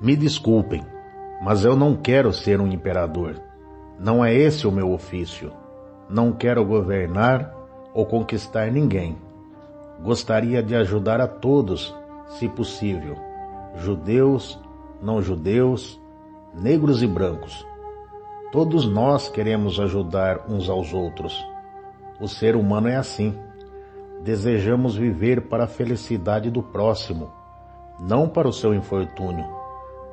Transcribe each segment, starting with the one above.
Me desculpem, mas eu não quero ser um imperador. Não é esse o meu ofício. Não quero governar ou conquistar ninguém. Gostaria de ajudar a todos, se possível, judeus, não judeus, negros e brancos. Todos nós queremos ajudar uns aos outros. O ser humano é assim. Desejamos viver para a felicidade do próximo, não para o seu infortúnio.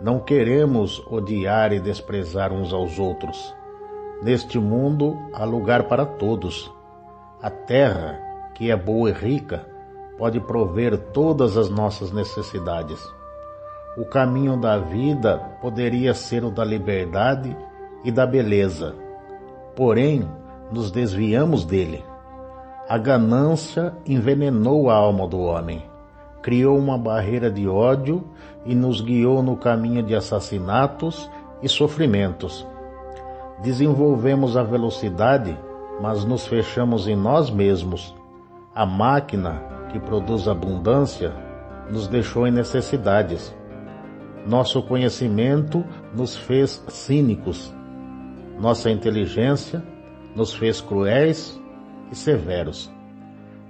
Não queremos odiar e desprezar uns aos outros. Neste mundo há lugar para todos. A terra, que é boa e rica, pode prover todas as nossas necessidades. O caminho da vida poderia ser o da liberdade e da beleza. Porém, nos desviamos dele. A ganância envenenou a alma do homem, criou uma barreira de ódio e nos guiou no caminho de assassinatos e sofrimentos. Desenvolvemos a velocidade, mas nos fechamos em nós mesmos. A máquina que produz abundância nos deixou em necessidades. Nosso conhecimento nos fez cínicos. Nossa inteligência nos fez cruéis e severos.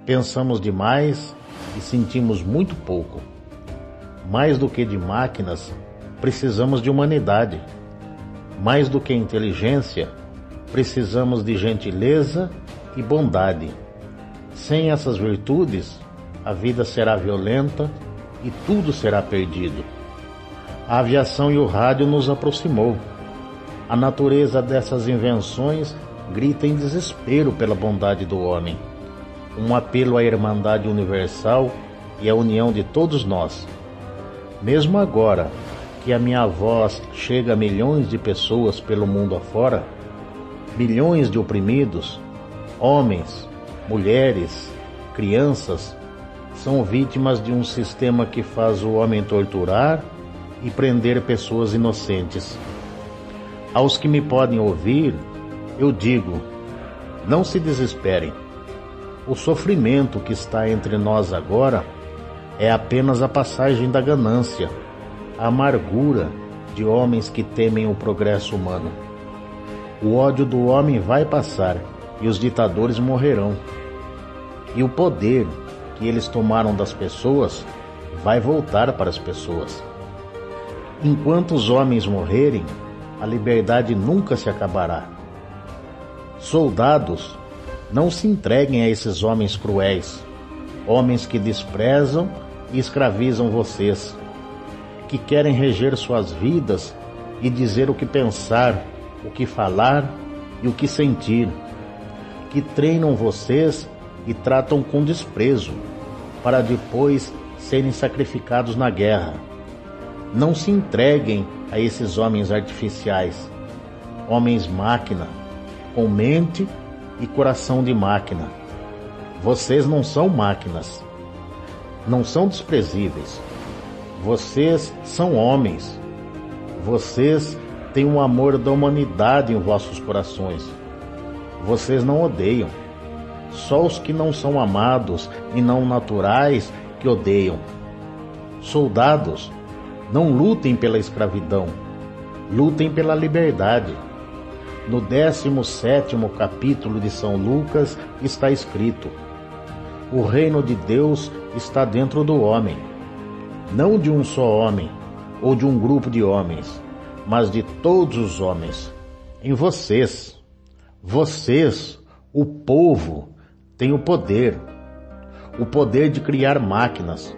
Pensamos demais e sentimos muito pouco. Mais do que de máquinas, precisamos de humanidade. Mais do que inteligência, precisamos de gentileza e bondade. Sem essas virtudes, a vida será violenta e tudo será perdido. A aviação e o rádio nos aproximou. A natureza dessas invenções grita em desespero pela bondade do homem. Um apelo à irmandade universal e à união de todos nós. Mesmo agora que a minha voz chega a milhões de pessoas pelo mundo afora, milhões de oprimidos, homens, mulheres, crianças, são vítimas de um sistema que faz o homem torturar e prender pessoas inocentes. Aos que me podem ouvir, eu digo: não se desesperem. O sofrimento que está entre nós agora é apenas a passagem da ganância, a amargura de homens que temem o progresso humano. O ódio do homem vai passar e os ditadores morrerão. E o poder que eles tomaram das pessoas vai voltar para as pessoas. Enquanto os homens morrerem, a liberdade nunca se acabará. Soldados, não se entreguem a esses homens cruéis, homens que desprezam e escravizam vocês, que querem reger suas vidas e dizer o que pensar, o que falar e o que sentir, que treinam vocês e tratam com desprezo, para depois serem sacrificados na guerra. Não se entreguem a esses homens artificiais, homens máquina com mente e coração de máquina. Vocês não são máquinas. Não são desprezíveis. Vocês são homens. Vocês têm o um amor da humanidade em vossos corações. Vocês não odeiam. Só os que não são amados e não naturais que odeiam. Soldados, não lutem pela escravidão. Lutem pela liberdade. No 17 capítulo de São Lucas está escrito: O reino de Deus está dentro do homem, não de um só homem ou de um grupo de homens, mas de todos os homens. Em vocês, vocês, o povo, têm o poder, o poder de criar máquinas,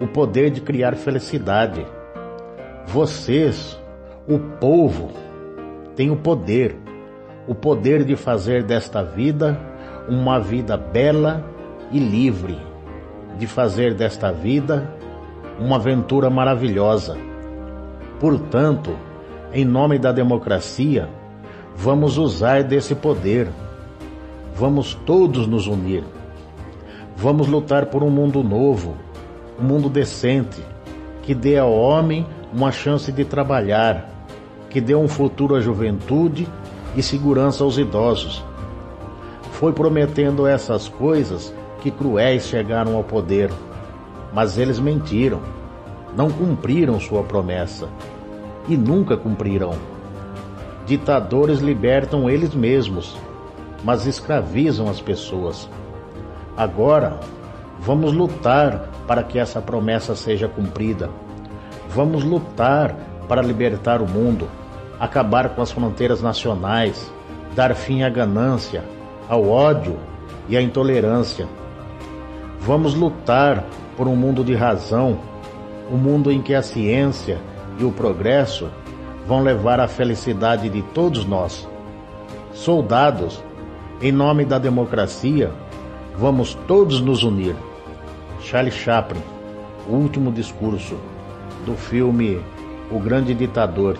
o poder de criar felicidade. Vocês, o povo, tem o poder, o poder de fazer desta vida uma vida bela e livre, de fazer desta vida uma aventura maravilhosa. Portanto, em nome da democracia, vamos usar desse poder. Vamos todos nos unir. Vamos lutar por um mundo novo, um mundo decente, que dê ao homem uma chance de trabalhar, que dê um futuro à juventude e segurança aos idosos. Foi prometendo essas coisas que cruéis chegaram ao poder, mas eles mentiram. não cumpriram sua promessa e nunca cumprirão. Ditadores libertam eles mesmos, mas escravizam as pessoas. Agora, vamos lutar para que essa promessa seja cumprida. Vamos lutar para libertar o mundo, acabar com as fronteiras nacionais, dar fim à ganância, ao ódio e à intolerância. Vamos lutar por um mundo de razão, um mundo em que a ciência e o progresso vão levar à felicidade de todos nós. Soldados, em nome da democracia, vamos todos nos unir. Charles Chaplin, o último discurso do filme O Grande Ditador,